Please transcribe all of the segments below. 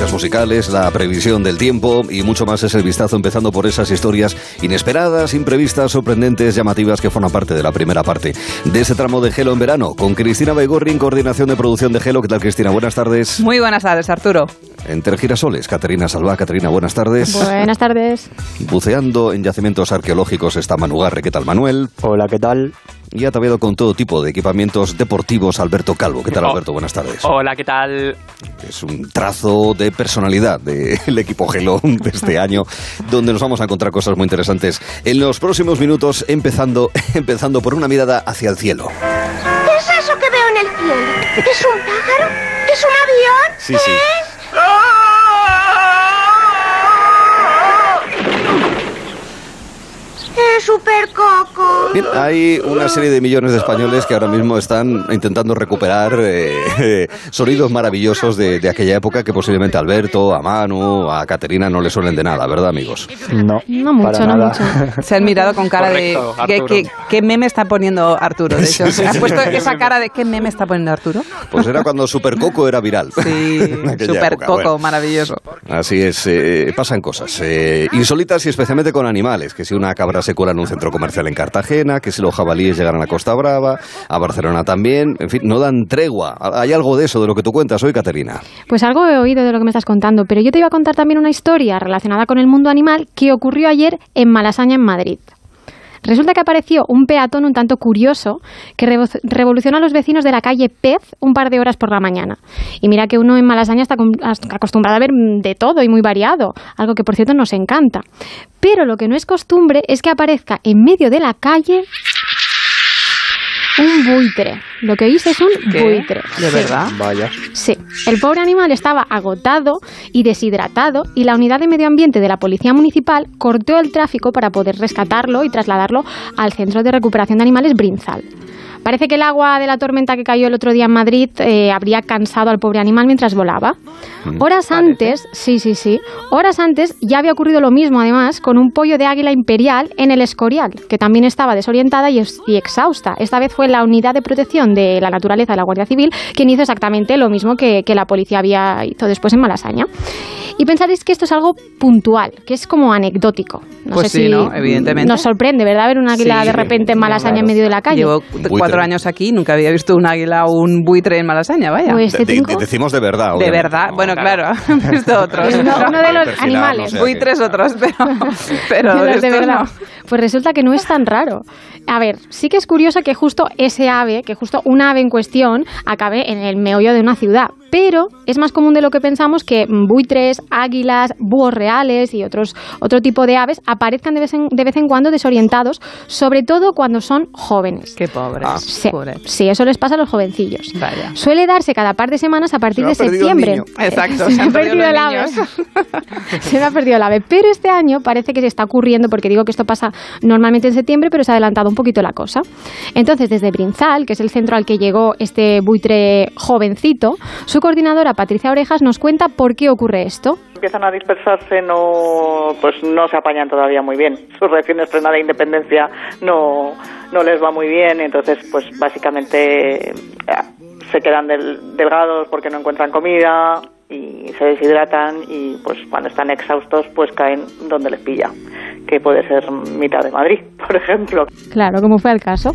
noticias musicales, la previsión del tiempo y mucho más es el vistazo empezando por esas historias inesperadas, imprevistas, sorprendentes, llamativas que forman parte de la primera parte de ese tramo de Gelo en verano con Cristina Baigorri en coordinación de producción de Gelo. ¿Qué tal Cristina? Buenas tardes. Muy buenas tardes, Arturo. Entre girasoles, Caterina Salva. Caterina, buenas tardes. Buenas tardes. Buceando en yacimientos arqueológicos está Manugarre. ¿Qué tal, Manuel? Hola, ¿qué tal? Y ataviado con todo tipo de equipamientos deportivos, Alberto Calvo. ¿Qué tal, Oh. Alberto? Buenas tardes. Hola, ¿qué tal? Es un trazo de personalidad del equipo Gelo de este año, donde nos vamos a encontrar cosas muy interesantes en los próximos minutos, empezando, empezando por una mirada hacia el cielo. ¿Qué es eso que veo en el cielo? ¿Es un pájaro? ¿Es un avión? Sí, sí. Es super coco. Bien, hay una serie de millones de españoles que ahora mismo están intentando recuperar eh, sonidos maravillosos de, de aquella época que posiblemente a Alberto, a Manu, a Caterina no les suenen de nada, ¿verdad, amigos? No, No mucho, para no nada. mucho. Se han mirado con cara Correcto, de... ¿qué, qué, qué meme está poniendo Arturo? De hecho, Sí, ¿has sí, puesto esa cara de qué meme está poniendo Arturo? Pues era cuando Super Coco era viral. Sí, super época. coco, Bueno. maravilloso. Así es, eh, pasan cosas eh, insólitas y especialmente con animales, que si una cabra se cuela en un centro comercial en Cartagena, que si los jabalíes llegan a Costa Brava, a Barcelona también, en fin, no dan tregua. ¿Hay algo de eso, de lo que tú cuentas hoy, Caterina? Pues algo he oído de lo que me estás contando, pero yo te iba a contar también una historia relacionada con el mundo animal que ocurrió ayer en Malasaña, en Madrid. Resulta que apareció un peatón un tanto curioso que revo- revolucionó a los vecinos de la calle Pez un par de horas por la mañana. Y mira que uno en Malasaña está acostumbrado a ver mm, de todo y muy variado, algo que por cierto nos encanta. Pero lo que no es costumbre es que aparezca en medio de la calle un buitre. Lo que oís es un ¿Qué? buitre. ¿De Sí. verdad? Vaya. Sí, el pobre animal estaba agotado y deshidratado y la unidad de medio ambiente de la policía municipal cortó el tráfico para poder rescatarlo y trasladarlo al centro de recuperación de animales Brinzal. Parece que el agua de la tormenta que cayó el otro día en Madrid eh, habría cansado al pobre animal mientras volaba. Horas antes, sí, sí, sí, horas antes ya había ocurrido lo mismo además con un pollo de águila imperial en el Escorial, que también estaba desorientada y, ex- y exhausta. Esta vez fue la unidad de protección de la naturaleza de la Guardia Civil quien hizo exactamente lo mismo que, que la policía había hizo después en Malasaña. Y pensaréis que esto es algo puntual, que es como anecdótico. No Pues sé sí, si ¿no? Evidentemente. Nos sorprende, ¿verdad? Ver un águila Sí, de repente en Malasaña en medio de la calle. Llevo. Cuatro años aquí, nunca había visto un águila o un buitre en Malasaña, vaya. Pues De- este de- trinco- decimos de verdad. de verdad, ¿no? bueno, claro, he visto otros. Uno- uno de los animales. no sé. Buitres otros, pero, pero De verdad. no. Pues resulta que no es tan raro. A ver, sí que es curioso que justo ese ave, que justo un ave en cuestión, acabe en el meollo de una ciudad. Pero es más común de lo que pensamos que buitres, águilas, búhos reales y otros, otro tipo de aves aparezcan de vez, en, de vez en cuando desorientados, sobre todo cuando son jóvenes. Qué pobres. Ah. Sí, pobre. sí, eso les pasa a los jovencillos. Vaya. Suele darse cada par de semanas a partir Se de septiembre. Exacto, se, se me ha perdido el ave. se me ha perdido el ave. Pero este año parece que se está ocurriendo, porque digo que esto pasa normalmente en septiembre, pero se ha adelantado un poquito la cosa. Entonces, desde Brinzal, que es el centro al que llegó este buitre jovencito, su coordinadora Patricia Orejas nos cuenta por qué ocurre esto. empiezan a dispersarse no pues no se apañan todavía muy bien su recién estrenada independencia no no les va muy bien entonces pues básicamente eh, se quedan del- delgados porque no encuentran comida y se deshidratan y pues cuando están exhaustos pues caen donde les pilla que puede ser mitad de Madrid por ejemplo Claro, como fue el caso.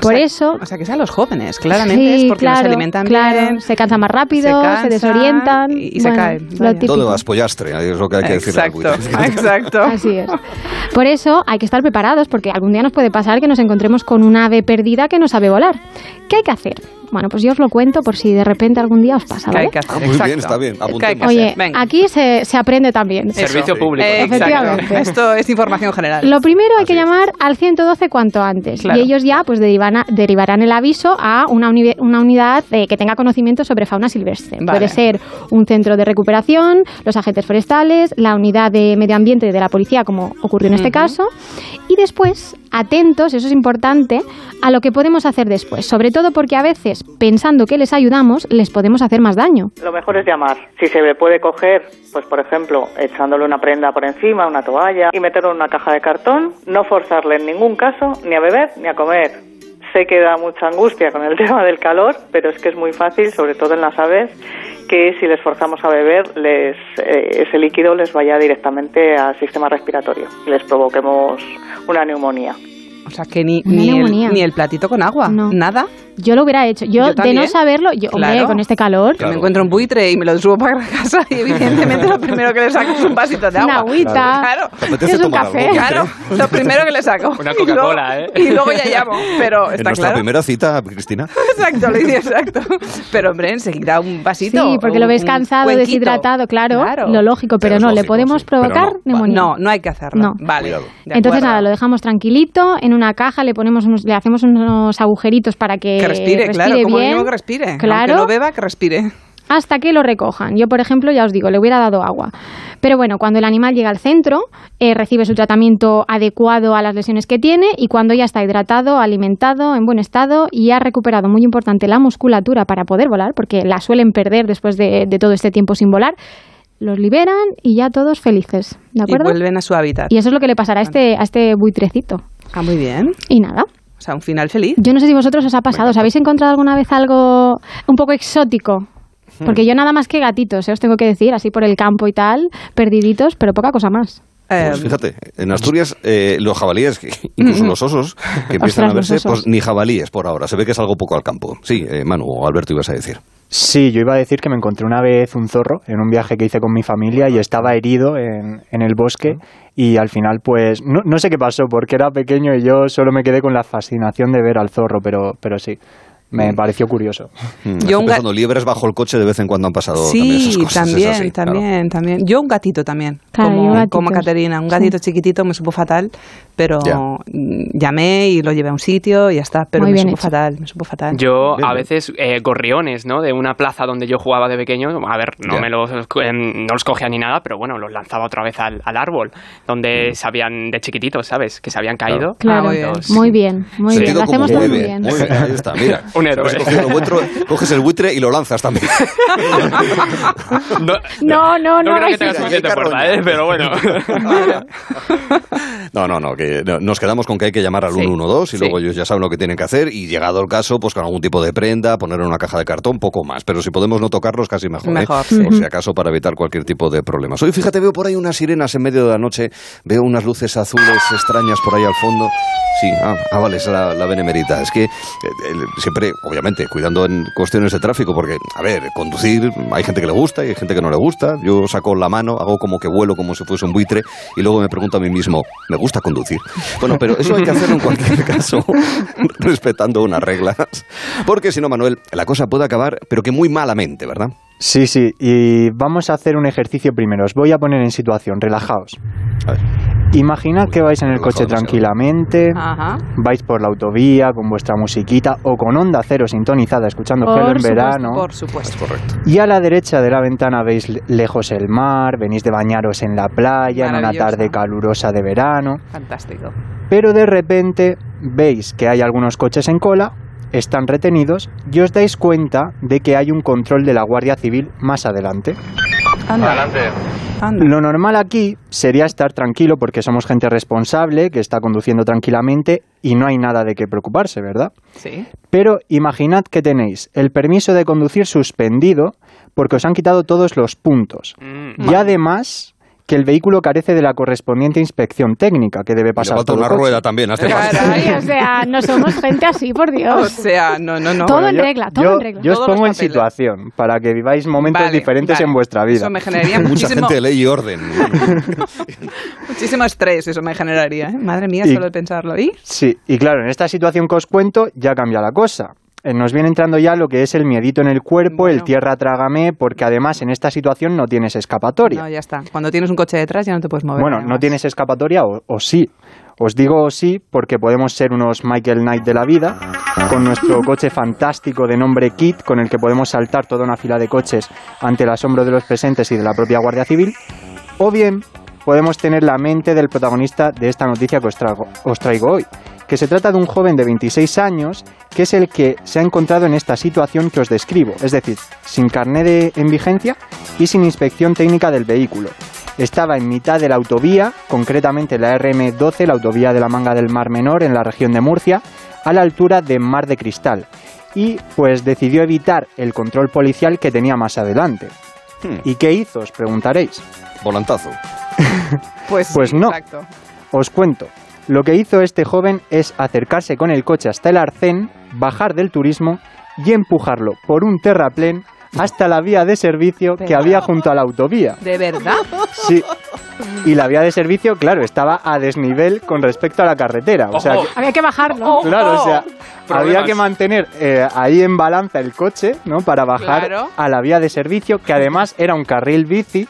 Por O sea- eso. O sea, que sean los jóvenes, claramente, es Sí, porque no se claro, alimentan claro, bien. se cansan más rápido, se desorientan y- y se caen, lo. Todo es pollastre, es lo que hay que decir. Exacto, exacto. Así es. Por eso hay que estar preparados porque algún día nos puede pasar que nos encontremos con una ave perdida que no sabe volar. ¿Qué hay que hacer? Bueno, pues yo os lo cuento por si de repente algún día os pasa, ¿Qué hay ¿vale? que hacer? Ah, muy bien, Exacto. está bien, ¿Qué hay que apuntemos. hacer? Oye, Venga. aquí se, se aprende también. Servicio público. Eh. Efectivamente. Esto es información general. Lo primero hay que es. llamar al 112 cuanto antes Claro. y ellos ya pues derivan a- derivarán el aviso a una, uni- una unidad eh, que tenga conocimiento sobre fauna silvestre. Vale. Puede ser un centro de recuperación, los agentes forestales, la unidad de medio ambiente de la policía como ocurrió en este caso y después atentos, eso es importante, a lo que podemos hacer después, sobre todo porque a veces pensando que les ayudamos les podemos hacer más daño. Lo mejor es llamar. Si se le puede coger, pues por ejemplo, echándole una prenda por encima, una toalla y meterlo en una caja de cartón, no forzarle en ningún caso ni a beber ni a comer. sé que da mucha angustia con el tema del calor, pero es que es muy fácil, sobre todo en las aves, que si les forzamos a beber, les, eh, ese líquido les vaya directamente al sistema respiratorio y les provoquemos una neumonía. O sea, que ni, ni, el, ni el platito con agua, No. nada. Yo lo hubiera hecho. Yo, Yo de no saberlo, yo, hombre, Claro. con este calor, Que me encuentro un buitre y me lo subo para casa y evidentemente lo primero que le saco es un vasito de una agua. agüita, Claro. ¿Te apetece es un café. algo? Claro, lo primero que le saco. Una Coca-Cola, ¿eh? Y luego ya llamo, pero En está nuestra claro. primera cita, Cristina. Exacto, exacto. Pero hombre, enseguida un vasito. Sí, porque lo ves cansado, deshidratado, claro, Claro. lo lógico, pero, no, le podemos sí, provocar no. neumonía. No, no hay que hacerlo. No. Vale. Entonces nada, lo dejamos tranquilito en una caja, le ponemos unos, le hacemos unos agujeritos para que, Que respire, claro, como que respire. Claro. No beba, que respire. hasta que lo recojan. Yo, por ejemplo, ya os digo, le hubiera dado agua. Pero bueno, cuando el animal llega al centro, eh, recibe su tratamiento adecuado a las lesiones que tiene y cuando ya está hidratado, alimentado, en buen estado y ha recuperado, muy importante, la musculatura para poder volar, porque la suelen perder después de, de todo este tiempo sin volar, los liberan y ya todos felices. ¿De Y acuerdo? vuelven a su hábitat. Y eso es lo que le pasará a este, a este buitrecito. Ah, muy bien. Y nada. O sea, un final feliz. Yo no sé si vosotros os ha pasado. ¿Os habéis encontrado alguna vez algo un poco exótico? Porque yo nada más que gatitos, ¿eh? os tengo que decir, así por el campo y tal, perdiditos, pero poca cosa más. Eh, Pues fíjate, en Asturias eh, los jabalíes, incluso los osos, que empiezan Ostras, a verse, pues ni jabalíes por ahora. Se ve que es algo poco al campo. Sí, eh, Manu o Alberto ibas a decir. Sí, yo iba a decir que me encontré una vez un zorro en un viaje que hice con mi familia y estaba herido en, en el bosque y al final pues no, no sé qué pasó porque era pequeño y yo solo me quedé con la fascinación de ver al zorro, pero, pero sí, me pareció curioso. Mm, Yo estoy pensando, liebres bajo el coche de vez en cuando han pasado también esas Sí, cosas. es también, así, claro. también, también. Yo un gatito también, Claro, como, como Caterina, un gatito chiquitito me supo fatal, pero mm, llamé y lo llevé a un sitio y ya está, pero Muy me bien supo hecho. fatal, me supo fatal. Yo Bien, a bien. veces eh, gorriones, ¿no? De una plaza donde yo jugaba de pequeño, a ver, no Ya. me los em, no los cogía ni nada, pero bueno, los lanzaba otra vez al, al árbol, donde se habían de chiquititos, ¿sabes? Que se habían caído. Claro, muy bien. Los- muy bien, muy bien. Sentido Lo hacemos todo muy bien. Muy bien, ahí está, mira. Un héroe. Has cogido el buitre, coges el buitre y lo lanzas también. No, No, no, no creo que hagáis tenga eso. suficiente carroña. ¿eh? Pero bueno. No, no, no, que no- nos quedamos con que hay que llamar al Sí. 112 y Sí. luego ellos ya saben lo que tienen que hacer y llegado el caso, pues con algún tipo de prenda, poner en una caja de cartón, poco más. Pero si podemos no tocarlos, casi mejor. ¿eh? Mejor, Por si acaso, para evitar cualquier tipo de problemas. Hoy, fíjate, veo por ahí unas sirenas en medio de la noche, veo unas luces azules extrañas por ahí al fondo. Sí, ah, ah, vale, es la, la benemerita. Es que eh, el- obviamente, cuidando en cuestiones de tráfico, porque, a ver, conducir, hay gente que le gusta y hay gente que no le gusta. Yo saco la mano, hago como que vuelo como si fuese un buitre y luego me pregunto a mí mismo, ¿me gusta conducir? Bueno, pero eso hay que hacerlo en cualquier caso, respetando unas reglas. Porque si no, Manuel, la cosa puede acabar, pero que muy malamente, ¿verdad? Sí, sí, y vamos a hacer un ejercicio primero. Os voy a poner en situación, relajaos. A ver. Imaginad que vais en el coche tranquilamente, Ajá. vais por la autovía con vuestra musiquita o con onda cero sintonizada escuchando Por Gelo en supuesto, verano. Por supuesto. Correcto. Y a la derecha de la ventana veis le- lejos el mar, venís de bañaros en la playa, en una tarde calurosa de verano, Fantástico. pero de repente veis que hay algunos coches en cola, están retenidos y os dais cuenta de que hay un control de la Guardia Civil más adelante. Anda. Anda. Lo normal aquí sería estar tranquilo porque somos gente responsable que está conduciendo tranquilamente y no hay nada de qué preocuparse, ¿verdad? Sí. Pero imaginad que tenéis el permiso de conducir suspendido porque os han quitado todos los puntos. Mm. Y además que el vehículo carece de la correspondiente inspección técnica que debe Y le pasar falta una coche. rueda también paso. Sí, o sea, no somos gente así, por O Dios. sea, no, no, no. Todo Bueno, en yo- regla, todo yo- en regla. Yo os Todos pongo en situación para que viváis momentos Vale, diferentes vale. en vuestra vida. Eso me generaría Mucha muchísimo, gente de ley y orden. muchísimo estrés, eso me generaría. ¿eh? Madre mía, Y- solo de pensarlo. ¿Y? Sí, y claro, en esta situación que os cuento ya cambia la cosa. Eh, Nos viene entrando ya lo que es el miedito en el cuerpo, el tierra trágame, porque además en esta situación no tienes escapatoria. No, ya está. Cuando tienes un coche detrás ya no te puedes mover. bueno, no tienes escapatoria o, o sí. Os digo sí porque podemos ser unos Michael Knight de la vida, con nuestro coche fantástico de nombre Kit, con el que podemos saltar toda una fila de coches ante el asombro de los presentes y de la propia Guardia Civil. O bien podemos tener la mente del protagonista de esta noticia que os traigo, os traigo hoy, que se trata de un joven de 26 años que es el que se ha encontrado en esta situación que os describo, es decir, sin carné de, en vigencia y sin inspección técnica del vehículo. Estaba en mitad de la autovía, concretamente la RM12, la autovía de la Manga del Mar Menor, en la región de Murcia, a la altura de Mar de Cristal y pues decidió evitar el control policial que tenía más adelante. Hmm. ¿Y qué hizo? Os preguntaréis. Volantazo. Pues, Pues sí, no. Exacto. Os cuento. Lo que hizo este joven es acercarse con el coche hasta el arcén, bajar del turismo y empujarlo por un terraplén hasta la vía de servicio que había junto a la autovía. ¿De verdad? Sí. Y la vía de servicio, claro, estaba a desnivel con respecto a la carretera. O sea, que- Había que bajarlo. claro, o sea, había que mantener eh, ahí en balanza el coche, ¿no? Para bajar Claro. a la vía de servicio, que además era un carril bici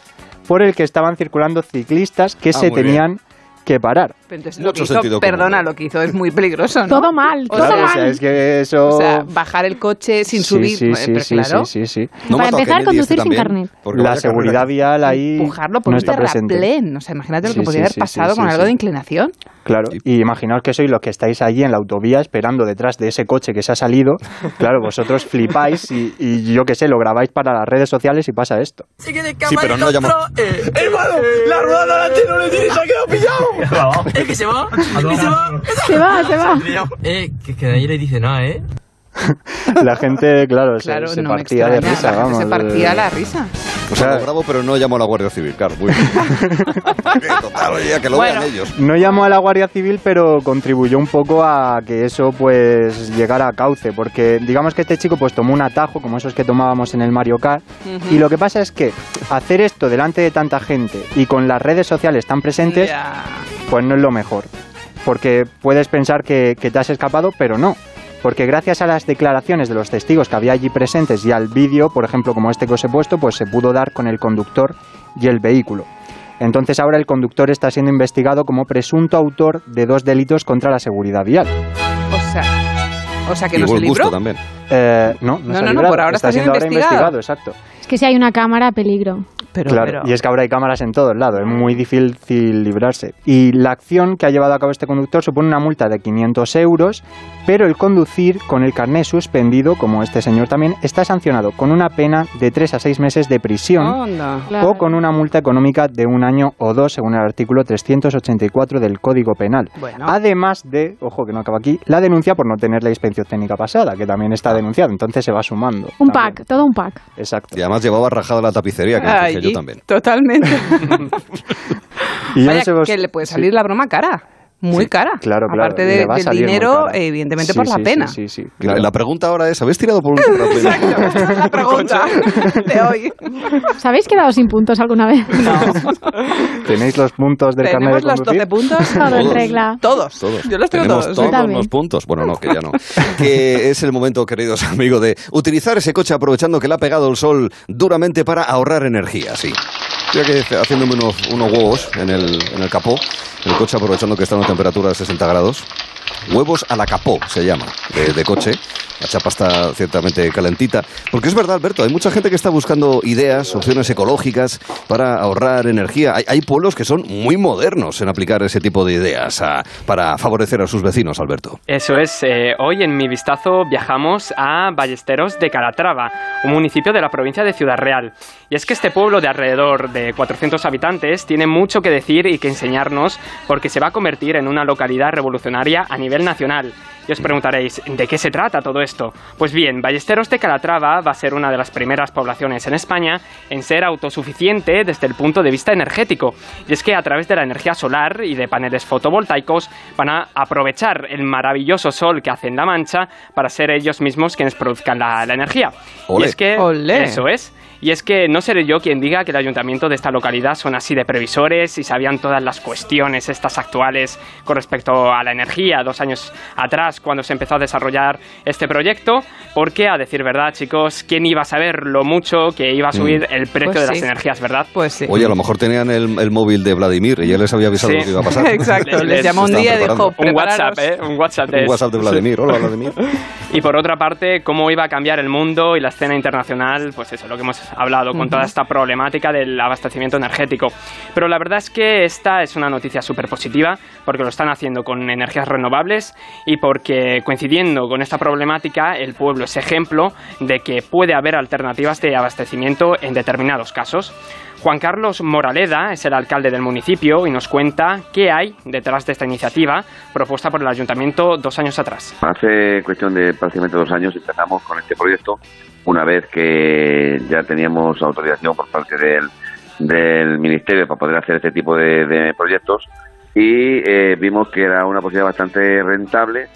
por el que estaban circulando ciclistas que Ah, se bien. tenían que parar. Pero entonces lo que hizo, común, perdona, ¿eh? lo que hizo es muy peligroso, ¿no? Todo mal, todo Claro, o mal. sea, es que eso... O sea, bajar el coche sin Sí, subir, sí, eh, sí, pero sí, claro, sí, sí, sí. ¿No Para a empezar, Kennedy conducir este sin carnet. Porque La seguridad vial ahí empujarlo por no un está presente. terraplén. O sea, imagínate lo Sí, que podría sí, haber pasado sí, con sí, algo de inclinación. Claro, y imaginaos que sois los que estáis allí en la autovía esperando detrás de ese coche que se ha salido. Claro, vosotros flipáis y, y yo qué sé, lo grabáis para las redes sociales y pasa esto. Sí, pero no llamó. ¡Hermano! ¡La rueda delante no le tiene! ¡Se ha quedado pillado! ¡Es que se va! ¡Que se va! Se va, se va. Eh, que, que nadie le dice nada, ¿eh? La gente, claro, se- Claro, se, no me partía de risa, la gente vamos. se partía eh, la risa. O sea, sea, lo grabo, pero no llamo a la Guardia Civil, claro. Muy bien. Total, oye, que lo Bueno. vean ellos. No llamó a la Guardia Civil, pero contribuyó un poco a que eso pues llegara a cauce, porque digamos que este chico pues tomó un atajo, como esos que tomábamos en el Mario Kart, y lo que pasa es que hacer esto delante de tanta gente y con las redes sociales tan presentes, pues no es lo mejor. Porque puedes pensar que, que te has escapado, pero no. Porque gracias a las declaraciones de los testigos que había allí presentes y al vídeo, por ejemplo, como este que os he puesto, pues se pudo dar con el conductor y el vehículo. Entonces ahora el conductor está siendo investigado como presunto autor de dos delitos contra la seguridad vial. O sea, o sea que y no se gusto libró. también. Eh, no, no, No, ha no, por ahora está siendo ahora investigado. exacto. Es que si hay una cámara, peligro. Pero, claro, pero- y es que ahora hay cámaras en todos lados, es muy difícil librarse. Y la acción que ha llevado a cabo este conductor supone una multa de 500 euros, pero el conducir con el carné suspendido, como este señor también, está sancionado con una pena de 3 a 6 meses de prisión. Claro. O con una multa económica de un año o dos, según el artículo 384 del Código Penal. Bueno. Además de, ojo que no acaba aquí, la denuncia por no tener la inspección técnica pasada, que también está entonces se va sumando. Un también. pack, todo un pack. Exacto. Y además llevaba rajada la tapicería, que Allí, yo también. Totalmente. Y yo no Vaya, sé vos- que le puede sí. salir la broma cara. Muy Sí, cara. Claro, claro. Aparte de- del dinero, evidentemente Sí, por la pena. Sí, sí, sí, La, claro. la pregunta ahora es, ¿habéis tirado por un terraplén? Esa es la pregunta de hoy. ¿Os habéis quedado sin puntos alguna vez? ¿Tenéis los puntos del carnet de Tenemos los 12 conducir? puntos. Todo en Todos. regla. Todos. Todos. Yo los tengo Tenemos todos. todos los puntos. Bueno, no, que ya no. que es el momento, queridos amigos, de utilizar ese coche aprovechando que le ha pegado el sol duramente para ahorrar energía, sí. Estoy aquí haciéndome unos, unos huevos en el, en el capó, el coche aprovechando que está a una temperatura de 60 grados. Huevos a la capó se llama, de, coche. La chapa está ciertamente calentita. Porque es verdad, Alberto, hay mucha gente que está buscando ideas, opciones ecológicas para ahorrar energía. Hay, hay pueblos que son muy modernos en aplicar ese tipo de ideas para favorecer a sus vecinos, Alberto. Eso es, eh, hoy en mi vistazo viajamos a Ballesteros de Calatrava, un municipio de la provincia de Ciudad Real. Y es que este pueblo de alrededor de 400 habitantes tiene mucho que decir y que enseñarnos porque se va a convertir en una localidad revolucionaria nivel nacional. Y os preguntaréis, ¿de qué se trata todo esto? Pues bien, Ballesteros de Calatrava va a ser una de las primeras poblaciones en España en ser autosuficiente desde el punto de vista energético. Y es que a través de la energía solar y de paneles fotovoltaicos van a aprovechar el maravilloso sol que hace en La Mancha para ser ellos mismos quienes produzcan la, la energía. Olé. Y es que Olé. eso es. Y es que no seré yo quien diga que el ayuntamiento de esta localidad son así de previsores y sabían todas las cuestiones estas actuales con respecto a la energía dos años atrás cuando se empezó a desarrollar este proyecto, porque a decir verdad, chicos, ¿quién iba a saber lo mucho que iba a subir el precio Pues de las energías, verdad? Pues sí. Oye, a lo mejor tenían el, el móvil de Vladimir y ya les había avisado Sí. lo que iba a pasar. Exacto. Les- llamó un día y dijo, Un WhatsApp. ¿eh? Un WhatsApp de Un WhatsApp de Vladimir. Hola, Vladimir. Y por otra parte, cómo iba a cambiar el mundo y la escena internacional, pues eso, lo que hemos hablado con toda esta problemática del abastecimiento energético. Pero la verdad es que esta es una noticia súper positiva, porque lo están haciendo con energías renovables y porque coincidiendo con esta problemática, el pueblo es ejemplo de que puede haber alternativas de abastecimiento en determinados casos. Juan Carlos Moraleda es el alcalde del municipio y nos cuenta qué hay detrás de esta iniciativa propuesta por el ayuntamiento dos años atrás. Hace cuestión de prácticamente dos años empezamos con este proyecto una vez que ya teníamos autorización por parte del, del Ministerio para poder hacer este tipo de, proyectos y eh, vimos que era una posibilidad bastante rentable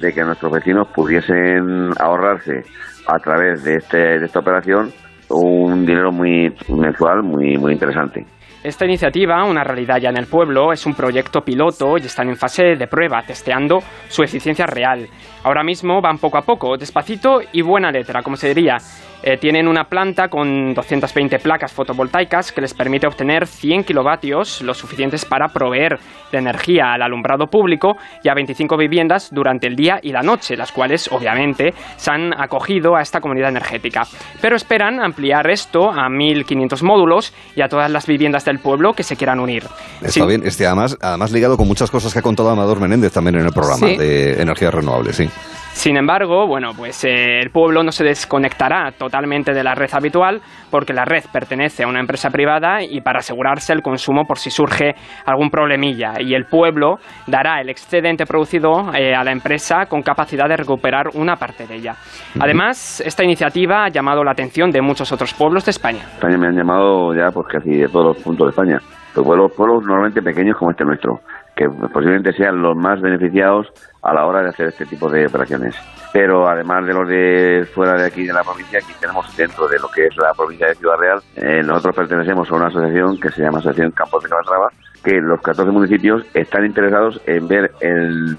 de que nuestros vecinos pudiesen ahorrarse a través de, este, de esta operación un dinero muy mensual muy, muy interesante. Esta iniciativa, una realidad ya en el pueblo, es un proyecto piloto y están en fase de prueba, testeando su eficiencia real. Ahora mismo van poco a poco, despacito y buena letra, como se diría. Eh, tienen una planta con 220 placas fotovoltaicas que les permite obtener 100 kilovatios, lo suficientes para proveer de energía al alumbrado público y a 25 viviendas durante el día y la noche, las cuales obviamente se han acogido a esta comunidad energética. Pero esperan ampliar esto a 1.500 módulos y a todas las viviendas del pueblo que se quieran unir. Está bien, este, además, además ligado con muchas cosas que ha contado Amador Menéndez también en el programa de energías renovables, sí. Sin embargo, bueno, pues eh, el pueblo no se desconectará totalmente de la red habitual porque la red pertenece a una empresa privada y para asegurarse el consumo por si surge algún problemilla y el pueblo dará el excedente producido eh, a la empresa con capacidad de recuperar una parte de ella. Además, esta iniciativa ha llamado la atención de muchos otros pueblos de España. España me han llamado ya pues casi de todos los puntos de España. Los pueblos, pueblos normalmente pequeños como este nuestro, que posiblemente sean los más beneficiados a la hora de hacer este tipo de operaciones. Pero además de los de fuera de aquí de la provincia, aquí tenemos dentro de lo que es la provincia de Ciudad Real, eh, nosotros pertenecemos a una asociación que se llama Asociación Campos de Calatrava, que los 14 municipios están interesados en ver el,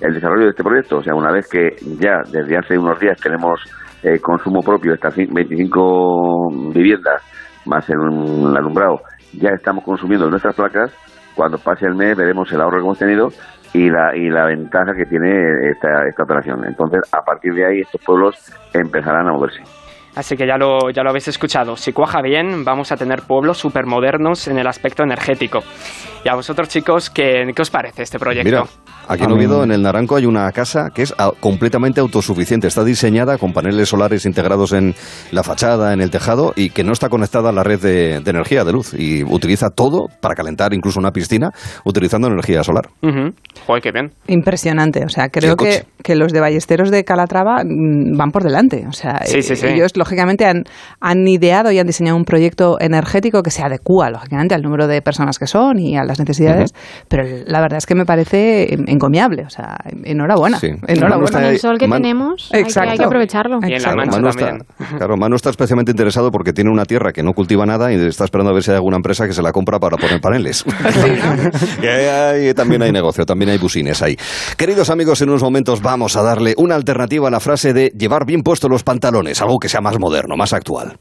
el desarrollo de este proyecto. O sea, una vez que ya desde hace unos días tenemos eh, consumo propio estas 25 viviendas más en un alumbrado, ya estamos consumiendo nuestras placas. Cuando pase el mes veremos el ahorro que hemos tenido y la, y la ventaja que tiene esta, esta operación. Entonces, a partir de ahí, estos pueblos empezarán a moverse. Así que ya lo, ya lo habéis escuchado. Si cuaja bien, vamos a tener pueblos modernos en el aspecto energético. Y a vosotros, chicos, ¿qué, qué os parece este proyecto? Mira, aquí en Oviedo, en el Naranco, hay una casa que es ah, completamente autosuficiente. Está diseñada con paneles solares integrados en la fachada, en el tejado, y que no está conectada a la red de, energía, de luz. Y utiliza todo para calentar incluso una piscina utilizando energía solar. Joder, qué bien. Impresionante. O sea, creo que, que, los de Ballesteros de Calatrava mm, van por delante. O sea, sí, sí, sí. ellos lógicamente han, han ideado y han diseñado un proyecto energético que se adecua lógicamente al número de personas que son y a las necesidades, pero la verdad es que me parece encomiable, o sea, enhorabuena. enhorabuena. Con el sol que tenemos hay que, aprovecharlo. Y en la Manu está, claro, Manu está especialmente interesado porque tiene una tierra que no cultiva nada y está esperando a ver si hay alguna empresa que se la compra para poner paneles. y también hay negocio, también hay busines ahí. Queridos amigos, en unos momentos vamos a darle una alternativa a la frase de llevar bien puestos los pantalones, algo que sea moderno, más actual.